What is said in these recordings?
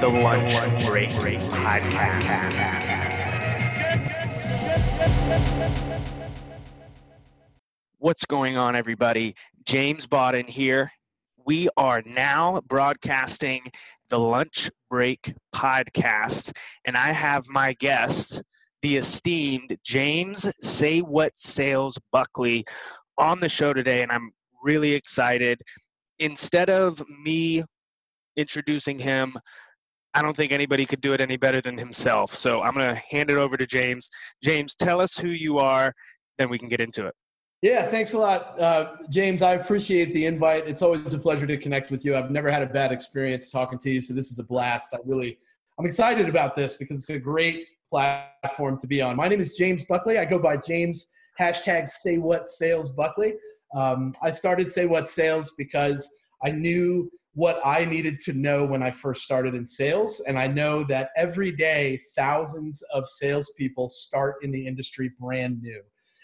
The Lunch Break Podcast. What's going on, everybody? James Bodden here. We are now broadcasting the Lunch Break Podcast, and I have my guest, the esteemed James Say What Sales Buckley, on the show today, and I'm really excited. Instead of me introducing him, I don't think anybody could do it any better than himself. So I'm going to hand it over to James. James, tell us who you are, then we can get into it. Yeah, thanks a lot, uh, James. I appreciate the invite. It's always a pleasure to connect with you. I've never had a bad experience talking to you, so this is a blast. I really, I'm excited about this because it's a great platform to be on. My name is James Buckley. I go by James hashtag Say What Sales Buckley. Um, I started Say What Sales because I knew what I needed to know when I first started in sales. And I know that every day, thousands of salespeople start in the industry brand new.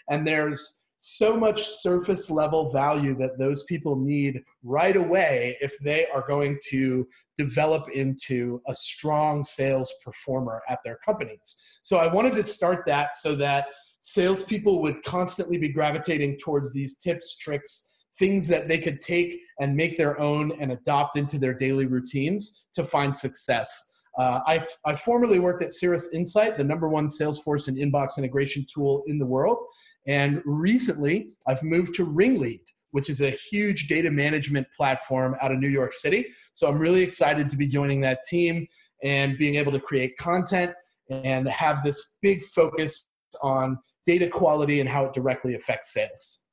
And there's so much surface level value that those people need right away if they are going to develop into a strong sales performer at their companies. So I wanted to start that so that salespeople would constantly be gravitating towards these tips, tricks, things that they could take and make their own and adopt into their daily routines to find success. Uh, I, I formerly worked at Cirrus Insight, the number one Salesforce and inbox integration tool in the world. And recently, I've moved to Ringlead, which is a huge data management platform out of New York City. So I'm really excited to be joining that team and being able to create content and have this big focus on data quality and how it directly affects sales.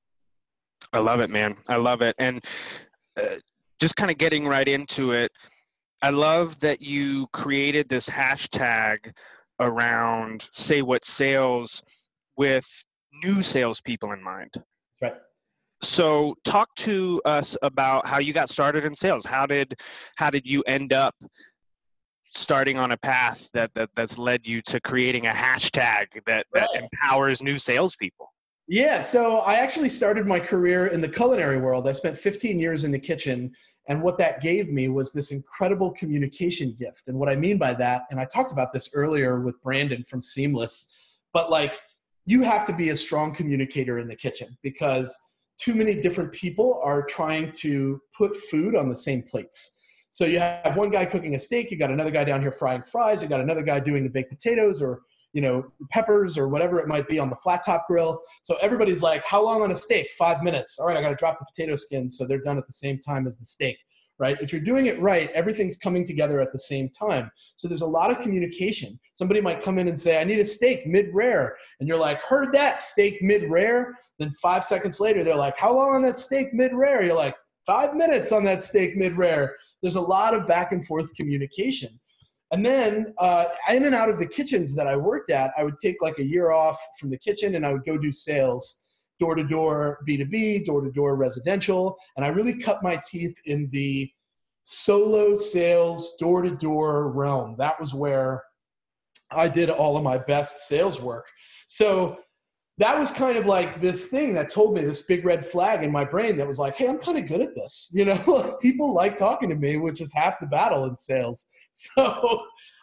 I love it, man. I love it. And uh, just kind of getting right into it, I love that you created this hashtag around say what sales with new salespeople in mind. That's right. So talk to us about how you got started in sales. How did how did you end up starting on a path that, that that's led you to creating a hashtag that, that right. empowers new salespeople? Yeah, so I actually started my career in the culinary world. I spent 15 years in the kitchen, and what that gave me was this incredible communication gift. And what I mean by that, and I talked about this earlier with Brandon from Seamless, but like you have to be a strong communicator in the kitchen because too many different people are trying to put food on the same plates. So you have one guy cooking a steak, you got another guy down here frying fries, you got another guy doing the baked potatoes or you know peppers or whatever it might be on the flat top grill. So everybody's like, "How long on a steak? Five minutes. All right, I got to drop the potato skins so they're done at the same time as the steak." Right? If you're doing it right, everything's coming together at the same time. So there's a lot of communication. Somebody might come in and say, "I need a steak mid rare," and you're like, "Heard that steak mid rare." Then five seconds later, they're like, "How long on that steak mid rare?" You're like, five minutes on that steak mid rare there's a lot of back and forth communication. And then uh, in and out of the kitchens that I worked at, I would take like a year off from the kitchen and I would go do sales door to door B2B, door to door residential. And I really cut my teeth in the solo sales, door to door realm. That was where I did all of my best sales work. So that was kind of like this thing that told me this big red flag in my brain that was like, hey, I'm kind of good at this. You know, people like talking to me, which is half the battle in sales. So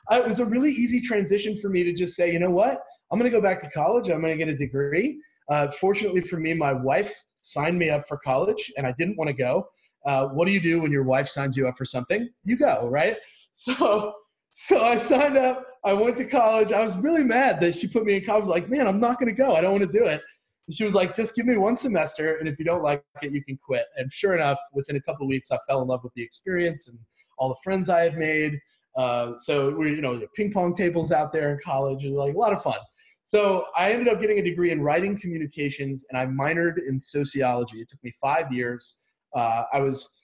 it was a really easy transition for me to just say, you know what? I'm going to go back to college. I'm going to get a degree. Uh, fortunately for me, my wife signed me up for college and I didn't want to go. Uh, what do you do when your wife signs you up for something? You go, right? So, so I signed up I went to college. I was really mad that she put me in college. Like, man, I'm not going to go. I don't want to do it. And she was like, just give me one semester, and if you don't like it, you can quit. And sure enough, within a couple of weeks, I fell in love with the experience and all the friends I had made. Uh, so we, you know, ping pong tables out there in college. Was like a lot of fun. So I ended up getting a degree in writing communications, and I minored in sociology. It took me five years. Uh, I was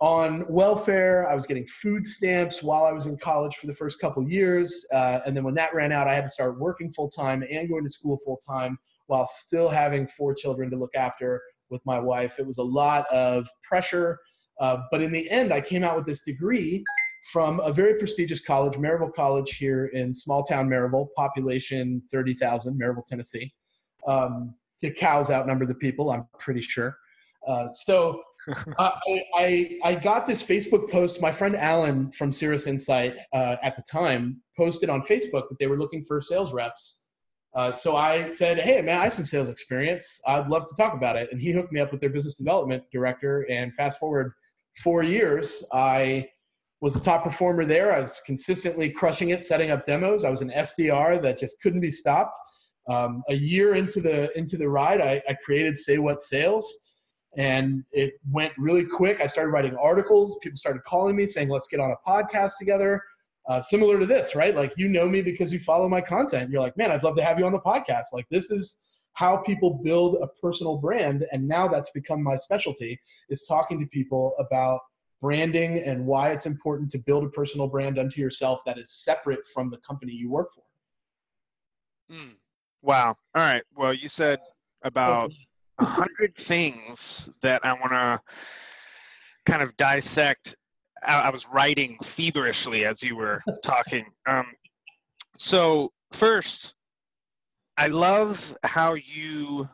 on welfare. I was getting food stamps while I was in college for the first couple years. Uh, and then when that ran out, I had to start working full time and going to school full time while still having four children to look after with my wife. It was a lot of pressure. Uh, but in the end, I came out with this degree from a very prestigious college, Maryville College here in small town Maryville, population 30,000, Maryville, Tennessee. Um, the cows outnumber the people, I'm pretty sure. Uh, so uh, I, I, I got this Facebook post. My friend Alan from Cirrus Insight uh, at the time posted on Facebook that they were looking for sales reps. Uh, so I said, "Hey, man, I have some sales experience. I'd love to talk about it." And he hooked me up with their business development director. And fast forward four years, I was a top performer there. I was consistently crushing it, setting up demos. I was an SDR that just couldn't be stopped. Um, a year into the into the ride, I, I created Say What Sales and it went really quick. I started writing articles. People started calling me saying, let's get on a podcast together. Uh, similar to this, right? Like, you know me because you follow my content. You're like, man, I'd love to have you on the podcast. Like, this is how people build a personal brand. And now that's become my specialty is talking to people about branding and why it's important to build a personal brand unto yourself that is separate from the company you work for. Mm. Wow. All right. Well, you said about a hundred things that I want to kind of dissect. I, I, was writing feverishly as you were talking. Um, so first, I love how you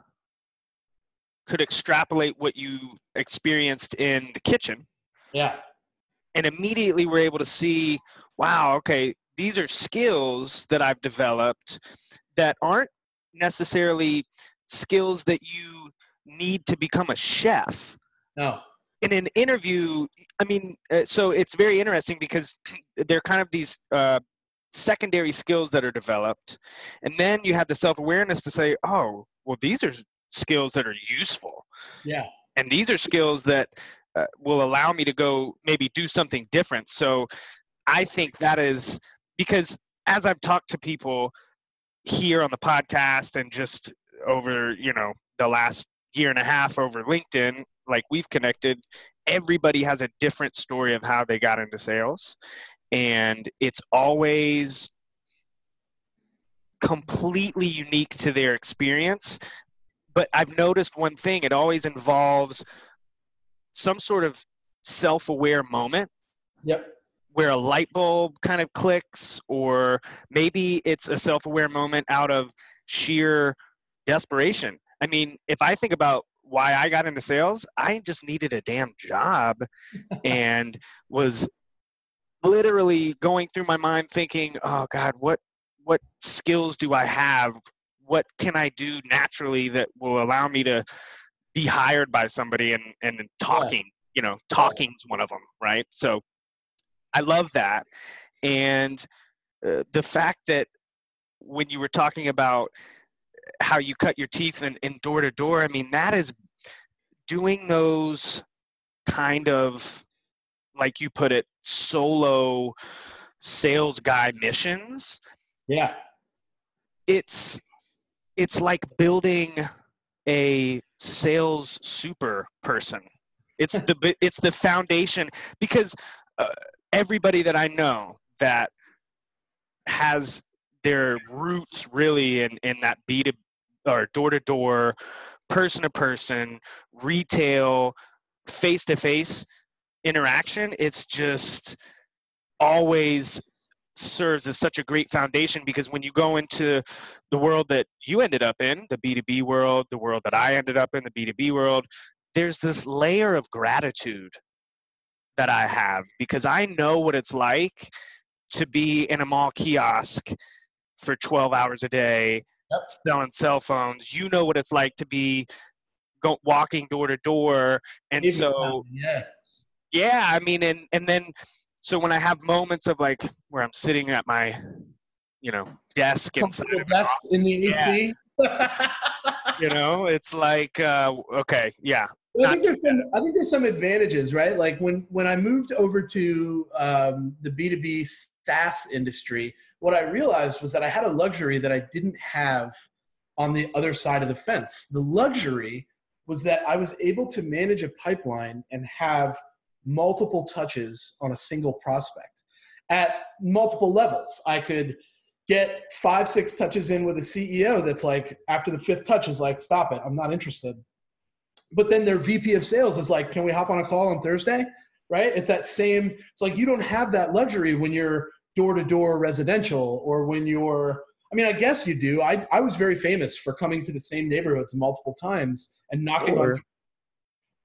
could extrapolate what you experienced in the kitchen. Yeah. And immediately we're able to see, wow, okay, these are skills that I've developed that aren't necessarily skills that you need to become a chef. No. In an interview, I mean, uh, so it's very interesting because they're kind of these uh, secondary skills that are developed. And then you have the self awareness to say, oh, well, these are skills that are useful. Yeah. And these are skills that uh, will allow me to go maybe do something different. So I think that is because as I've talked to people here on the podcast and just over, you know, the last year and a half over LinkedIn, like we've connected, everybody has a different story of how they got into sales. And it's always completely unique to their experience. But I've noticed one thing it always involves some sort of self aware moment. Yep. Where a light bulb kind of clicks, or maybe it's a self aware moment out of sheer desperation. I mean, if I think about why I got into sales, I just needed a damn job and was literally going through my mind thinking, "Oh god, what what skills do I have? What can I do naturally that will allow me to be hired by somebody and and talking, yeah. you know, talking's one of them, right? So I love that. And uh, the fact that when you were talking about how you cut your teeth in, in door to door. I mean, that is doing those kind of, like you put it, solo sales guy missions. Yeah. It's it's like building a sales super person. It's the it's the foundation because uh, everybody that I know that has their roots really in, in that B to or door to door, person to person, retail, face to face interaction. It's just always serves as such a great foundation because when you go into the world that you ended up in, the B2B world, the world that I ended up in, the B2B world, there's this layer of gratitude that I have because I know what it's like to be in a mall kiosk for 12 hours a day yep. selling cell phones. You know what it's like to be go, walking door to door. And Maybe so, yeah. yeah, I mean, and, and then, so when I have moments of like where I'm sitting at my, you know, desk inside desk in the AC. Yeah. you know, it's like, uh, okay, yeah, well, I think there's some. I think there's some advantages, right? Like when when I moved over to um, the B two B SaaS industry, what I realized was that I had a luxury that I didn't have on the other side of the fence. The luxury was that I was able to manage a pipeline and have multiple touches on a single prospect at multiple levels. I could get five, six touches in with a CEO that's like, after the fifth touch, is like, stop it, I'm not interested. But then their VP of sales is like, can we hop on a call on Thursday? Right? It's that same, it's like you don't have that luxury when you're door to door residential or when you're I mean, I guess you do. I, I was very famous for coming to the same neighborhoods multiple times and knocking or, on.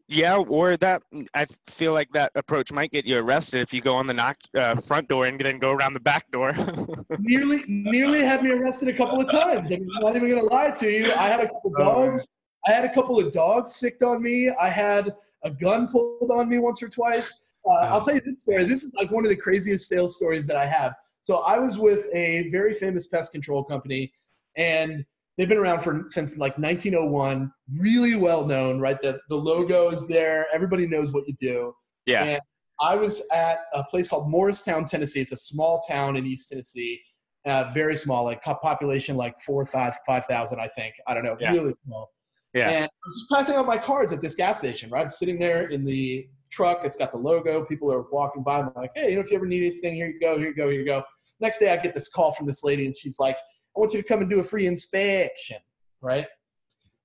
Yeah, or that I feel like that approach might get you arrested if you go on the knock uh, front door and then go around the back door. nearly, nearly had me arrested a couple of times. I mean, I'm not even gonna lie to you. I had a couple Oh. dogs. I had a couple of dogs sicked on me. I had a gun pulled on me once or twice. Uh, I'll tell you this story. This is like one of the craziest sales stories that I have. So I was with a very famous pest control company, and they've been around for since like 1901. Really well known, right? The the logo is there. Everybody knows what you do. yeah. And I was at a place called Morristown, Tennessee. It's a small town in East Tennessee, uh, very small, like population like four, five, five thousand, I think. I don't know, Yeah. really small. Yeah. And I was just passing out my cards at this gas station, right? I'm sitting there in the truck. It's got the logo. People are walking by. I'm like, hey, you know, if you ever need anything, here you go, here you go, here you go. Next day, I get this call from this lady, and she's like, I want you to come and do a free inspection, right?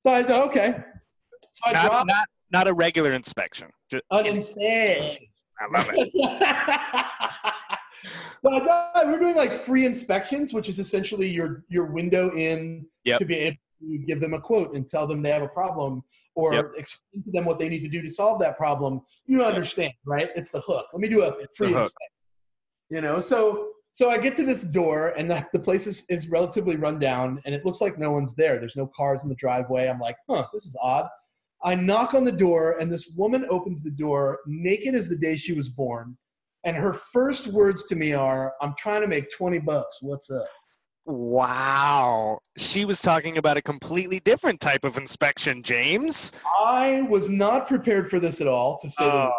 So I said, okay. So I Not, dropped not not a regular inspection. Just, an inspection. I love it. but I thought we're doing like free inspections, which is essentially your your window in Yep. to be able to give them a quote and tell them they have a problem or Yep. explain to them what they need to do to solve that problem. You understand, right? It's the hook. Let me do a free hook. inspection. You know, so so I get to this door and the, the place is, is relatively run down and it looks like no one's there. There's no cars in the driveway. I'm like, huh, this is odd. I knock on the door and this woman opens the door naked as the day she was born. And her first words to me are, I'm trying to make 20 bucks. What's up? Wow. She was talking about a completely different type of inspection, James. I was not prepared for this at all, to say Oh.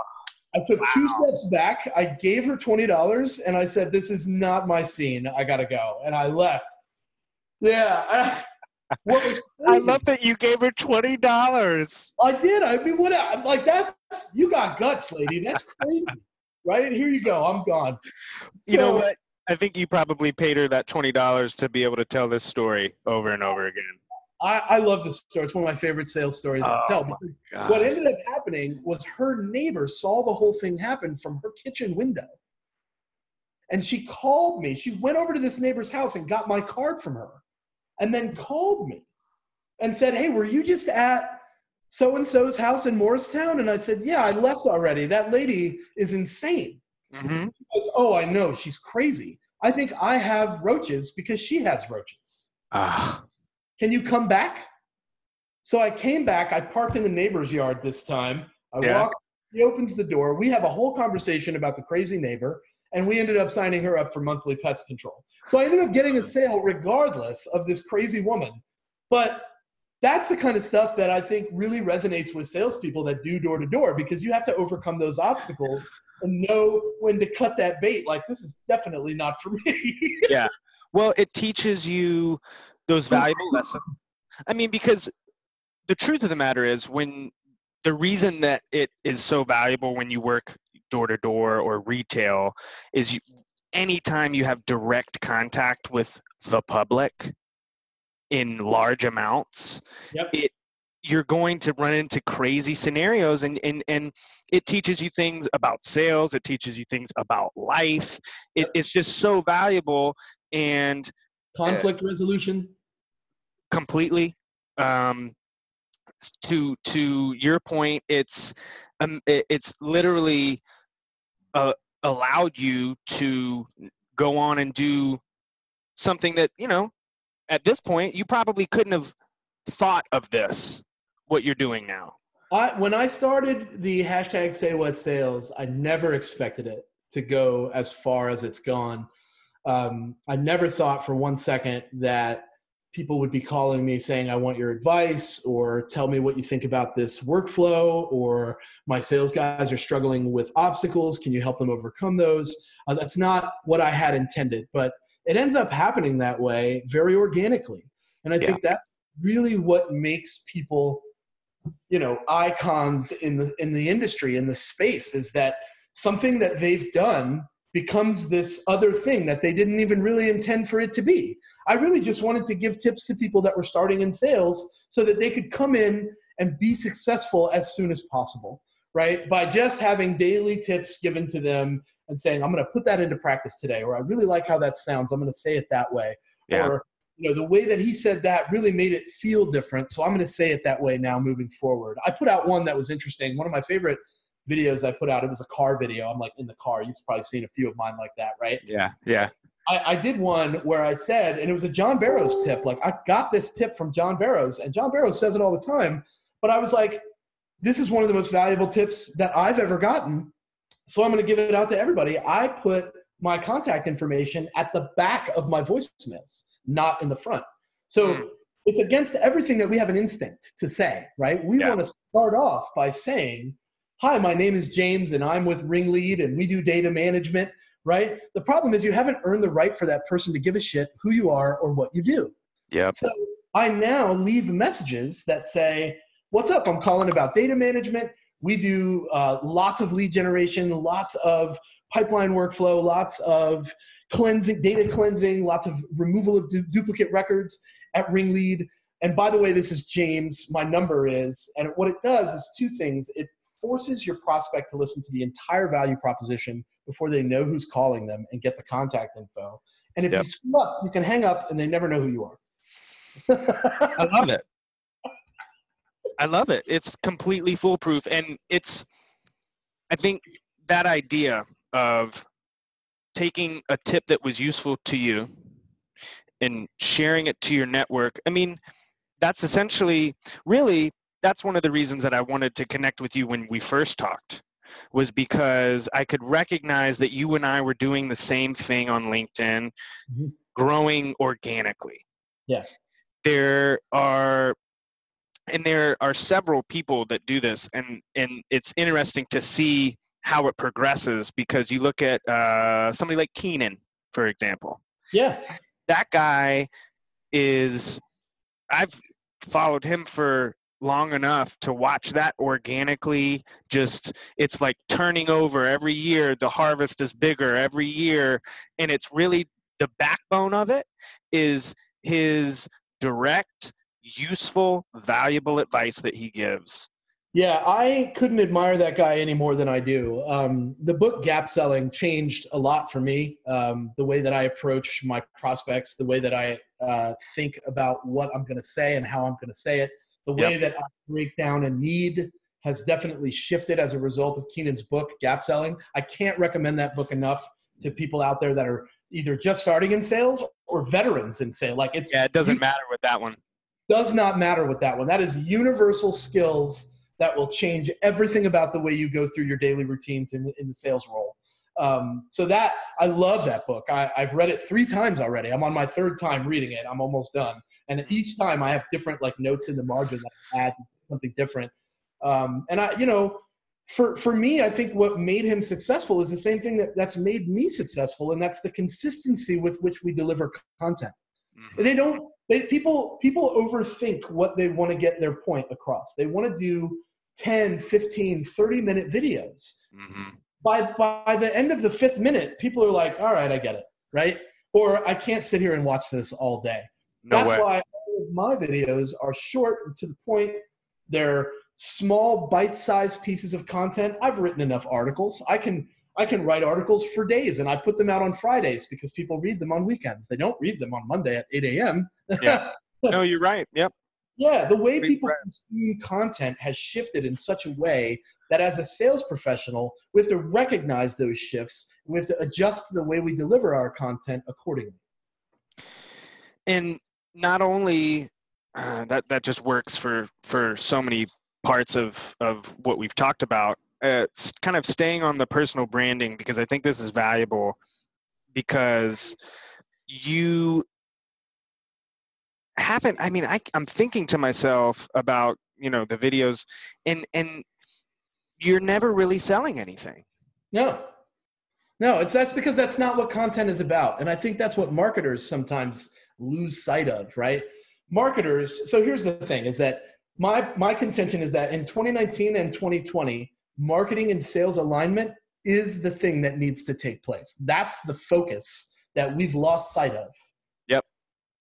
I took two steps back. I gave her $20 and I said, This is not my scene. I got to go. And I left. Yeah. what was I love that you gave her twenty dollars. I did. I mean, what? I'm like, that's you got guts, lady. That's crazy, right? Here you go. I'm gone. You know what? I think you probably paid her that twenty dollars to be able to tell this story over and over again. I, I love this story. It's one of my favorite sales stories to Oh, tell. what ended up happening was her neighbor saw the whole thing happen from her kitchen window. And she called me. She went over to this neighbor's house and got my card from her and then called me and said, Hey, were you just at so and so's house in Morristown? And I said, Yeah, I left already. That lady is insane. hmm She goes, Oh, I know. She's crazy. I think I have roaches because she has roaches. Ah, Can you come back? So I came back. I parked in the neighbor's yard this time. I Yeah. walk. He opens the door. We have a whole conversation about the crazy neighbor, and we ended up signing her up for monthly pest control. So I ended up getting a sale regardless of this crazy woman. But that's the kind of stuff that I think really resonates with salespeople that do door to door because you have to overcome those obstacles and know when to cut that bait. Like this is definitely not for me. Yeah. Well, it teaches you those valuable lessons. I mean, because the truth of the matter is, when the reason that it is so valuable when you work door to door or retail is you, anytime you have direct contact with the public in large amounts, Yep. it you're going to run into crazy scenarios and, and and it teaches you things about sales it teaches you things about life. It, it's just so valuable and Conflict resolution. completely. Um, to to your point it's um, it, it's literally uh, allowed you to go on and do something that you know at this point you probably couldn't have thought of this what you're doing now I, when I started the hashtag say what sales, I never expected it to go as far as it's gone. Um, I never thought for one second that people would be calling me saying, I want your advice, or tell me what you think about this workflow, or my sales guys are struggling with obstacles. Can you help them overcome those? Uh, that's not what I had intended, but it ends up happening that way very organically. And I Yeah. think that's really what makes people you know icons in the in the industry in the space is that something that they've done becomes this other thing that they didn't even really intend for it to be. I really just wanted to give tips to people that were starting in sales so that they could come in and be successful as soon as possible right? By just having daily tips given to them and saying i'm going to put that into practice today or i really like how that sounds. I'm going to say it that way Yeah. or you know, the way that he said that really made it feel different. So I'm going to say it that way now moving forward. I put out one that was interesting. One of my favorite videos I put out, it was a car video. I'm like in the car. You've probably seen a few of mine like that, right? Yeah, yeah. I, I did one where I said, and it was a John Barrows tip. Like I got this tip from John Barrows, and John Barrows says it all the time. But I was like, this is one of the most valuable tips that I've ever gotten. So I'm going to give it out to everybody. I put my contact information at the back of my voicemails, not in the front. So mm. it's against everything that we have an instinct to say, right? We yeah. want to start off by saying, Hi, my name is James and I'm with Ringlead and we do data management, right? The problem is you haven't earned the right for that person to give a shit who you are or what you do. Yeah. So I now leave messages that say, What's up? I'm calling about data management. We do uh, lots of lead generation, lots of pipeline workflow, lots of cleansing, data cleansing, lots of removal of du- duplicate records at Ringlead. And by the way, this is James. My number is, and what it does is two things. It forces your prospect to listen to the entire value proposition before they know who's calling them and get the contact info. And if yep. you screw up, you can hang up and they never know who you are. I love it. I love it. It's completely foolproof. And it's, I think that idea of taking a tip that was useful to you and sharing it to your network. I mean, that's essentially really that's one of the reasons that I wanted to connect with you when we first talked was because I could recognize that you and I were doing the same thing on LinkedIn, mm-hmm. growing organically. Yeah. There are and there are several people that do this and and it's interesting to see how it progresses because you look at uh, somebody like Keenan, for example. Yeah. That guy is, I've followed him for long enough to watch that organically just it's like turning over every year the harvest is bigger every year and it's really the backbone of it is his direct useful valuable advice that he gives yeah, I couldn't admire that guy any more than I do. Um, the book Gap Selling changed a lot for me. Um, the way that I approach my prospects, the way that I uh, think about what I'm going to say and how I'm going to say it, the way yep. that I break down a need has definitely shifted as a result of Keenan's book, Gap Selling. I can't recommend that book enough to people out there that are either just starting in sales or veterans in sales. Like it's yeah, it doesn't matter with that one. Does not matter with that one. That is universal skills that will change everything about the way you go through your daily routines in, in the sales role. Um, so that I love that book. I, have read it three times already. I'm on my third time reading it. I'm almost done. And each time I have different like notes in the margin that I add something different. Um, and I, you know, for for me, I think what made him successful is the same thing that that's made me successful, and that's the consistency with which we deliver content. Mm-hmm. They don't. They, people people overthink what they want to get their point across. They want to do 10, 15, 30 minute videos. Mm-hmm. By, by the end of the fifth minute, people are like, all right, I get it, right? Or I can't sit here and watch this all day. No That's way. why my videos are short to the point. They're small, bite-sized pieces of content. I've written enough articles. I can I can write articles for days and I put them out on Fridays because people read them on weekends. They don't read them on Monday at 8 a.m. yeah. No, you're right. Yep. Yeah, the way people consume content has shifted in such a way that as a sales professional, we have to recognize those shifts and we have to adjust the way we deliver our content accordingly. And not only uh, that, that just works for for so many parts of of what we've talked about. Uh, kind of staying on the personal branding because I think this is valuable because you haven't i mean I, i'm thinking to myself about you know the videos and and you're never really selling anything. No. No it's that's because that's not what content is about and i think that's what marketers sometimes lose sight of right? Marketers so here's the thing is that my my contention is that in 2019 and 2020 marketing and sales alignment is the thing that needs to take place. That's the focus that we've lost sight of. Yep.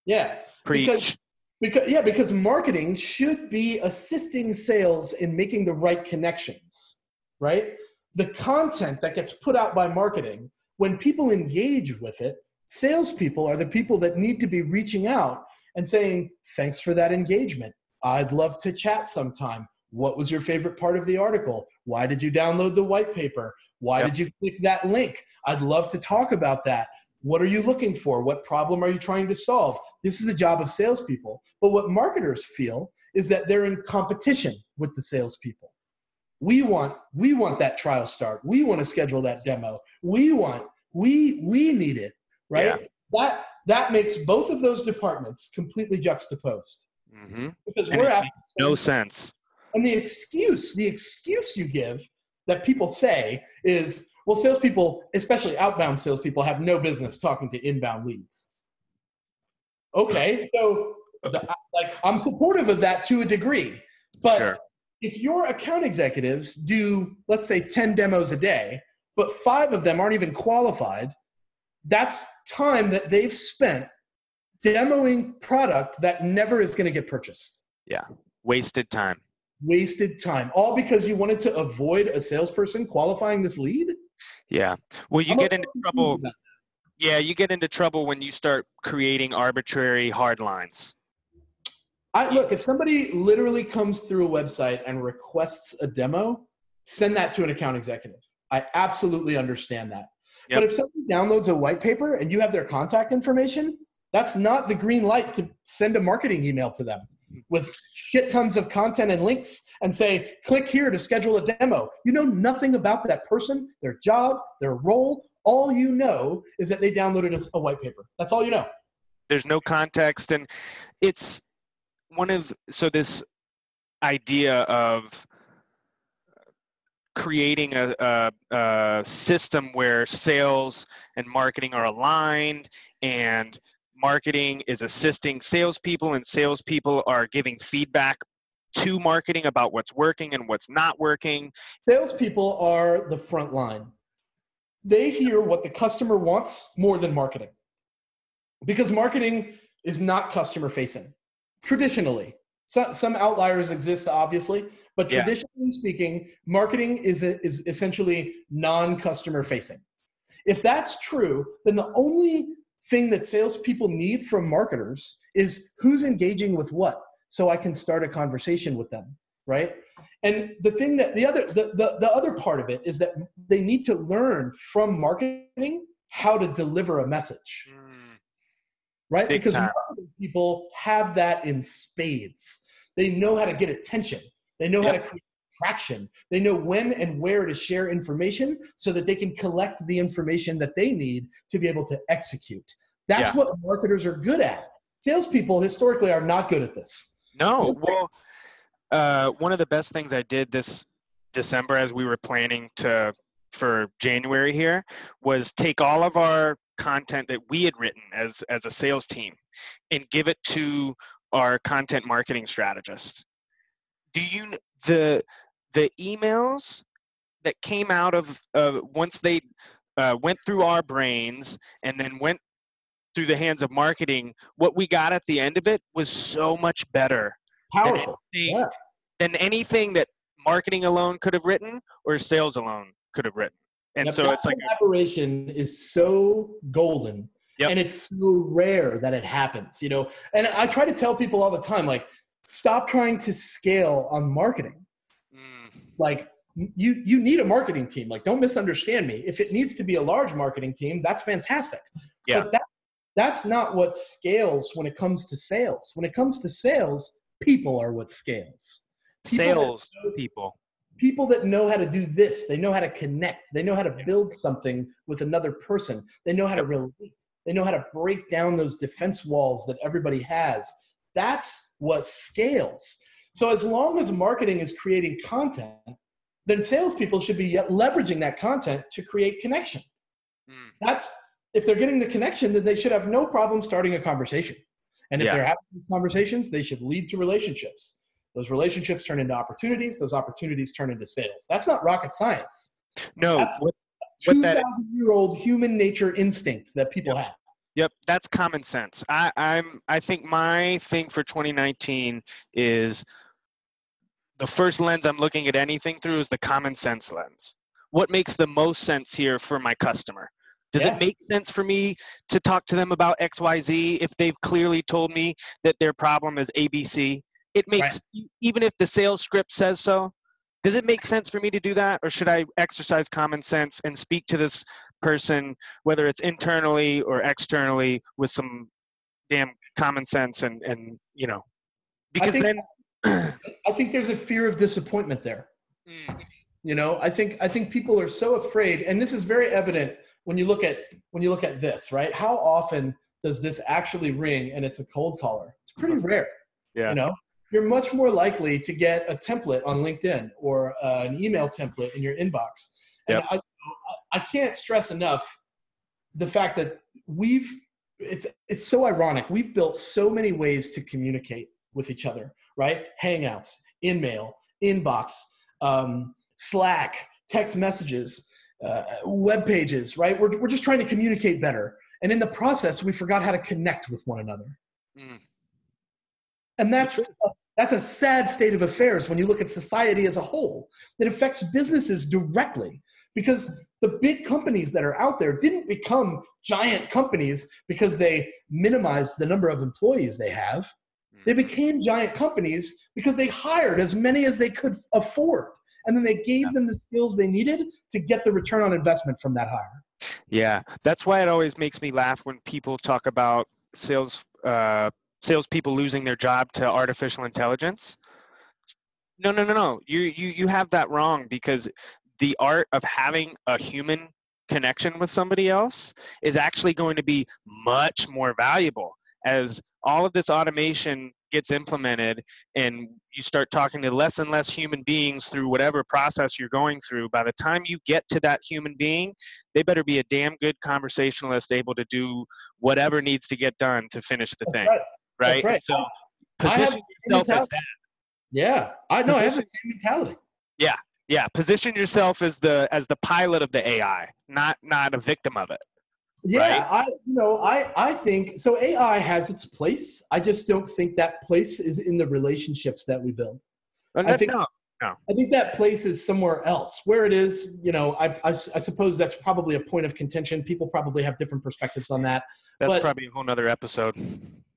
Yeah Preach. Because, because yeah, because marketing should be assisting sales in making the right connections, right? The content that gets put out by marketing, when people engage with it, salespeople are the people that need to be reaching out and saying, Thanks for that engagement. I'd love to chat sometime. What was your favorite part of the article? Why did you download the white paper? Why Yep. did you click that link? I'd love to talk about that. What are you looking for? What problem are you trying to solve? This is the job of salespeople. But what marketers feel is that they're in competition with the salespeople. We want we want that trial start. We want to schedule that demo. We want we we need it, right? Yeah. That that makes both of those departments completely juxtaposed hmm because And we're at no sense. and the excuse, the excuse you give that people say is, well, salespeople, especially outbound salespeople, have no business talking to inbound leads. Okay, so the- like I'm supportive of that to a degree, but Sure. if your account executives do, let's say, 10 demos a day, but five of them aren't even qualified, that's time that they've spent demoing product that never is going to get purchased Yeah, Wasted time. wasted time all because you wanted to avoid a salesperson qualifying this lead Yeah. Well, you I'm get into trouble. Yeah, you get into trouble when you start creating arbitrary hard lines. I, look if somebody literally comes through a website and requests a demo send that to an account executive i absolutely understand that Yep. but if somebody downloads a white paper and you have their contact information that's not the green light to send a marketing email to them with shit tons of content and links and say click here to schedule a demo. You know nothing about that person their job their role. All you know is that they downloaded a, white paper. That's all you know. There's no context, and it's one of so this idea of creating a, a, a system where sales and marketing are aligned and marketing is assisting salespeople and salespeople are giving feedback to marketing about what's working and what's not working. salespeople are the front line. They hear what the customer wants more than marketing. Because marketing is not customer facing traditionally. So, some outliers exist, obviously, but Yeah. traditionally speaking, marketing is, is essentially non customer facing. If that's true, then the only thing that salespeople need from marketers is who's engaging with what, so I can start a conversation with them, right? And the thing that the other the, the, the other part of it is that they need to learn from marketing how to deliver a message, hmm. right? Big because marketing people have that in spades. They know how to get attention. They know how to create traction. They know when and where to share information so that they can collect the information that they need to be able to execute. That's Yeah. what marketers are good at. Salespeople historically are not good at this. No, well, uh, one of the best things I did this December as we were planning to for January here was take all of our content that we had written as as a sales team and give it to our content marketing strategist. Do you the the emails that came out of uh, once they uh, went through our brains and then went through the hands of marketing, what we got at the end of it was so much better Powerful. anything- Yeah. than anything that marketing alone could have written or sales alone could have written. And so it's like, collaboration is so golden Yep. and it's so rare that it happens you know and i try to tell people all the time like stop trying to scale on marketing mm, like you you need a marketing team like don't misunderstand me if it needs to be a large marketing team that's fantastic Yeah. but that, that's not what scales when it comes to sales. When it comes to sales people are what scales. People sales know- people. people that know how to do this they know how to connect. They know how to build something with another person. They know how to relate. They know how to break down those defense walls that everybody has. That's what scales. So as long as marketing is creating content then salespeople should be leveraging that content to create connection. Mm, that's if they're getting the connection then they should have no problem starting a conversation and if Yeah. they're having conversations they should lead to relationships those relationships turn into opportunities those opportunities turn into sales that's not rocket science No, That's- what, What that- 2000 year old human nature instinct that people have Yep, that's common sense. I, I'm. I think my thing for 2019 is the first lens I'm looking at anything through is the common sense lens. What makes the most sense here for my customer? Does Yeah. it make sense for me to talk to them about XYZ if they've clearly told me that their problem is ABC? It makes even if the sales script says so. Does it make sense for me to do that or should I exercise common sense and speak to this person whether it's internally or externally with some damn common sense and and you know because think- then I think there's a fear of disappointment there. Mm, You know, I think I think people are so afraid, and this is very evident when you look at when you look at this, right? How often does this actually ring and it's a cold caller? It's pretty rare. Yeah. You know, you're much more likely to get a template on LinkedIn or uh, an email template in your inbox. And Yep. I, I can't stress enough the fact that we've it's it's so ironic. We've built so many ways to communicate with each other, right? Hangouts, InMail, Inbox, um, Slack, text messages, uh, web pages, right? We're, we're just trying to communicate better. And in the process, we forgot how to connect with one another. mm, And that's, that's a sad state of affairs when you look at society as a whole. It affects businesses directly because the big companies that are out there didn't become giant companies because they minimized the number of employees they have. They became giant companies because they hired as many as they could afford. And then they gave them the skills they needed to get the return on investment from that hire. Yeah, that's why it always makes me laugh when people talk about sales uh, salespeople losing their job to artificial intelligence. No, no, no, no. You you you have that wrong because the art of having a human connection with somebody else is actually going to be much more valuable as all of this automation gets implemented and you start talking to less and less human beings through whatever process you're going through by the time you get to that human being they better be a damn good conversationalist able to do whatever needs to get done to finish the That's thing right. right, right. so position yourself as that Yeah, I know. I have the same mentality. Yeah yeah position yourself as the as the pilot of the ai not not a victim of it Yeah, right? I you know I I think so. AI has its place. I just don't think that place is in the relationships that we build. And I think- no, I think that place is somewhere else. Where it is, you know, I, I, I suppose that's probably a point of contention. People probably have different perspectives on that. that's probably a whole nother episode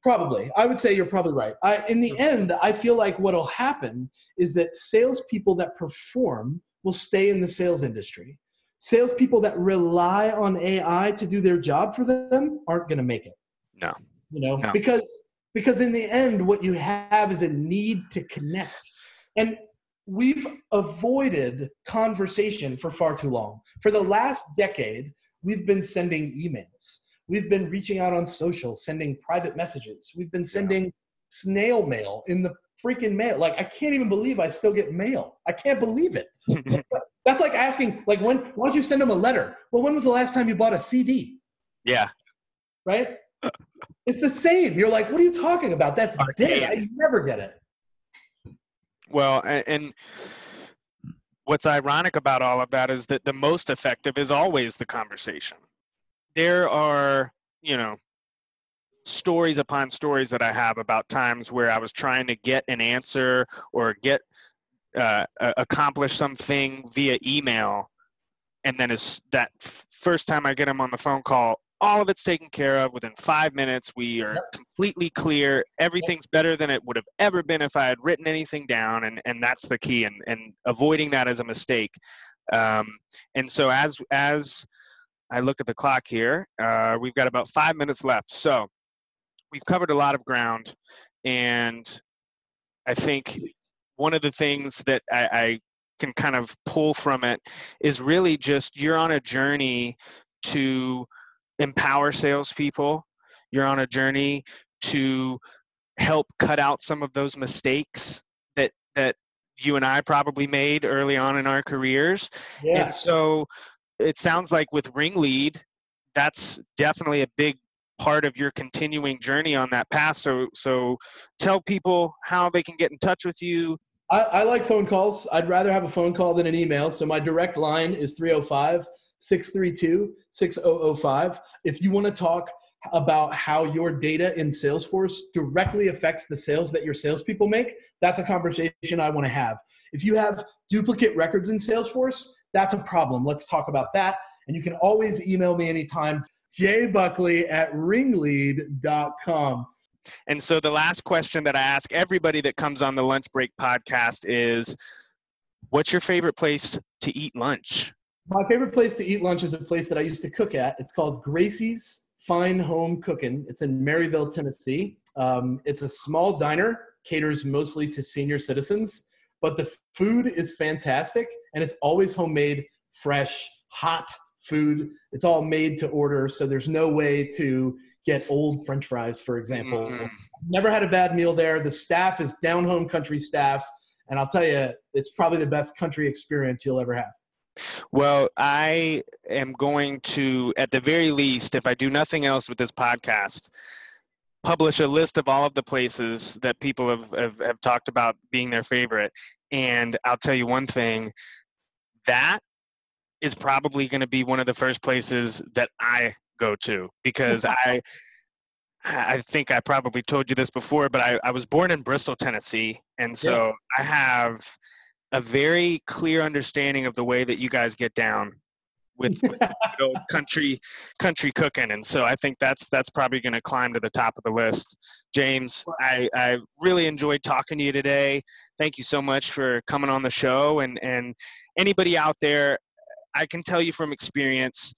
Probably, I would say you're probably right. I, in the end, I feel like what'll happen is that salespeople that perform will stay in the sales industry. Salespeople that rely on AI to do their job for them aren't going to make it. No. you know, No. because because in the end, what you have is a need to connect, and we've avoided conversation for far too long. For the last decade, we've been sending emails. We've been reaching out on social, sending private messages. We've been sending snail mail in the freaking mail. Like I can't even believe I still get mail. I can't believe it. That's like asking, like, when why don't you send them a letter? Well, when was the last time you bought a CD? yeah Right? It's the same. You're like, what are you talking about? That's dead. I never get it. Well, a- and what's ironic about all of that is that the most effective is always the conversation. There are, you know, stories upon stories that I have about times where I was trying to get an answer or get uh, accomplish something via email, and then as that first time I get them on the phone call, all of it's taken care of within five minutes. We are completely clear. Everything's better than it would have ever been if I had written anything down, and and that's the key, and and avoiding that as a mistake. Um, and so as as I look at the clock here, uh, we've got about five minutes left. So we've covered a lot of ground, and I think one of the things that I, I can kind of pull from it is really just you're on a journey to empower salespeople. You're on a journey to help cut out some of those mistakes that that you and I probably made early on in our careers. Yeah. And so it sounds like with Ringlead, that's definitely a big part of your continuing journey on that path. So so tell people how they can get in touch with you. I, I like phone calls. I'd rather have a phone call than an email. So my direct line is 305 632 6005. If you want to talk about how your data in Salesforce directly affects the sales that your salespeople make, that's a conversation I want to have. If you have duplicate records in Salesforce, that's a problem. Let's talk about that. And you can always email me anytime, jbuckley at ringlead.com. And so the last question that I ask everybody that comes on the Lunch Break podcast is what's your favorite place to eat lunch? My favorite place to eat lunch is a place that I used to cook at. It's called Gracie's Fine Home Cooking. It's in Maryville, Tennessee. Um, it's a small diner, caters mostly to senior citizens, but the food is fantastic and it's always homemade, fresh, hot food. It's all made to order, so there's no way to get old french fries, for example. Mm-hmm. Never had a bad meal there. The staff is down home country staff. And I'll tell you, it's probably the best country experience you'll ever have. Well, I am going to, at the very least, if I do nothing else with this podcast, publish a list of all of the places that people have, have, have talked about being their favorite. And I'll tell you one thing that is probably going to be one of the first places that I go to because I I think I probably told you this before, but I, I was born in Bristol, Tennessee, and so yeah. I have a very clear understanding of the way that you guys get down with, with you know, country country cooking, and so I think that's that's probably going to climb to the top of the list. James, I, I really enjoyed talking to you today. Thank you so much for coming on the show, and and anybody out there, I can tell you from experience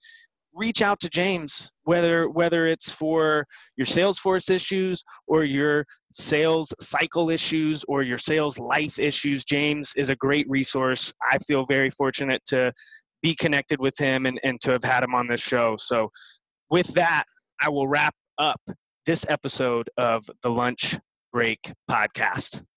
reach out to James, whether whether it's for your Salesforce issues or your sales cycle issues or your sales life issues. James is a great resource. I feel very fortunate to be connected with him and, and to have had him on this show. So with that, I will wrap up this episode of the Lunch Break Podcast.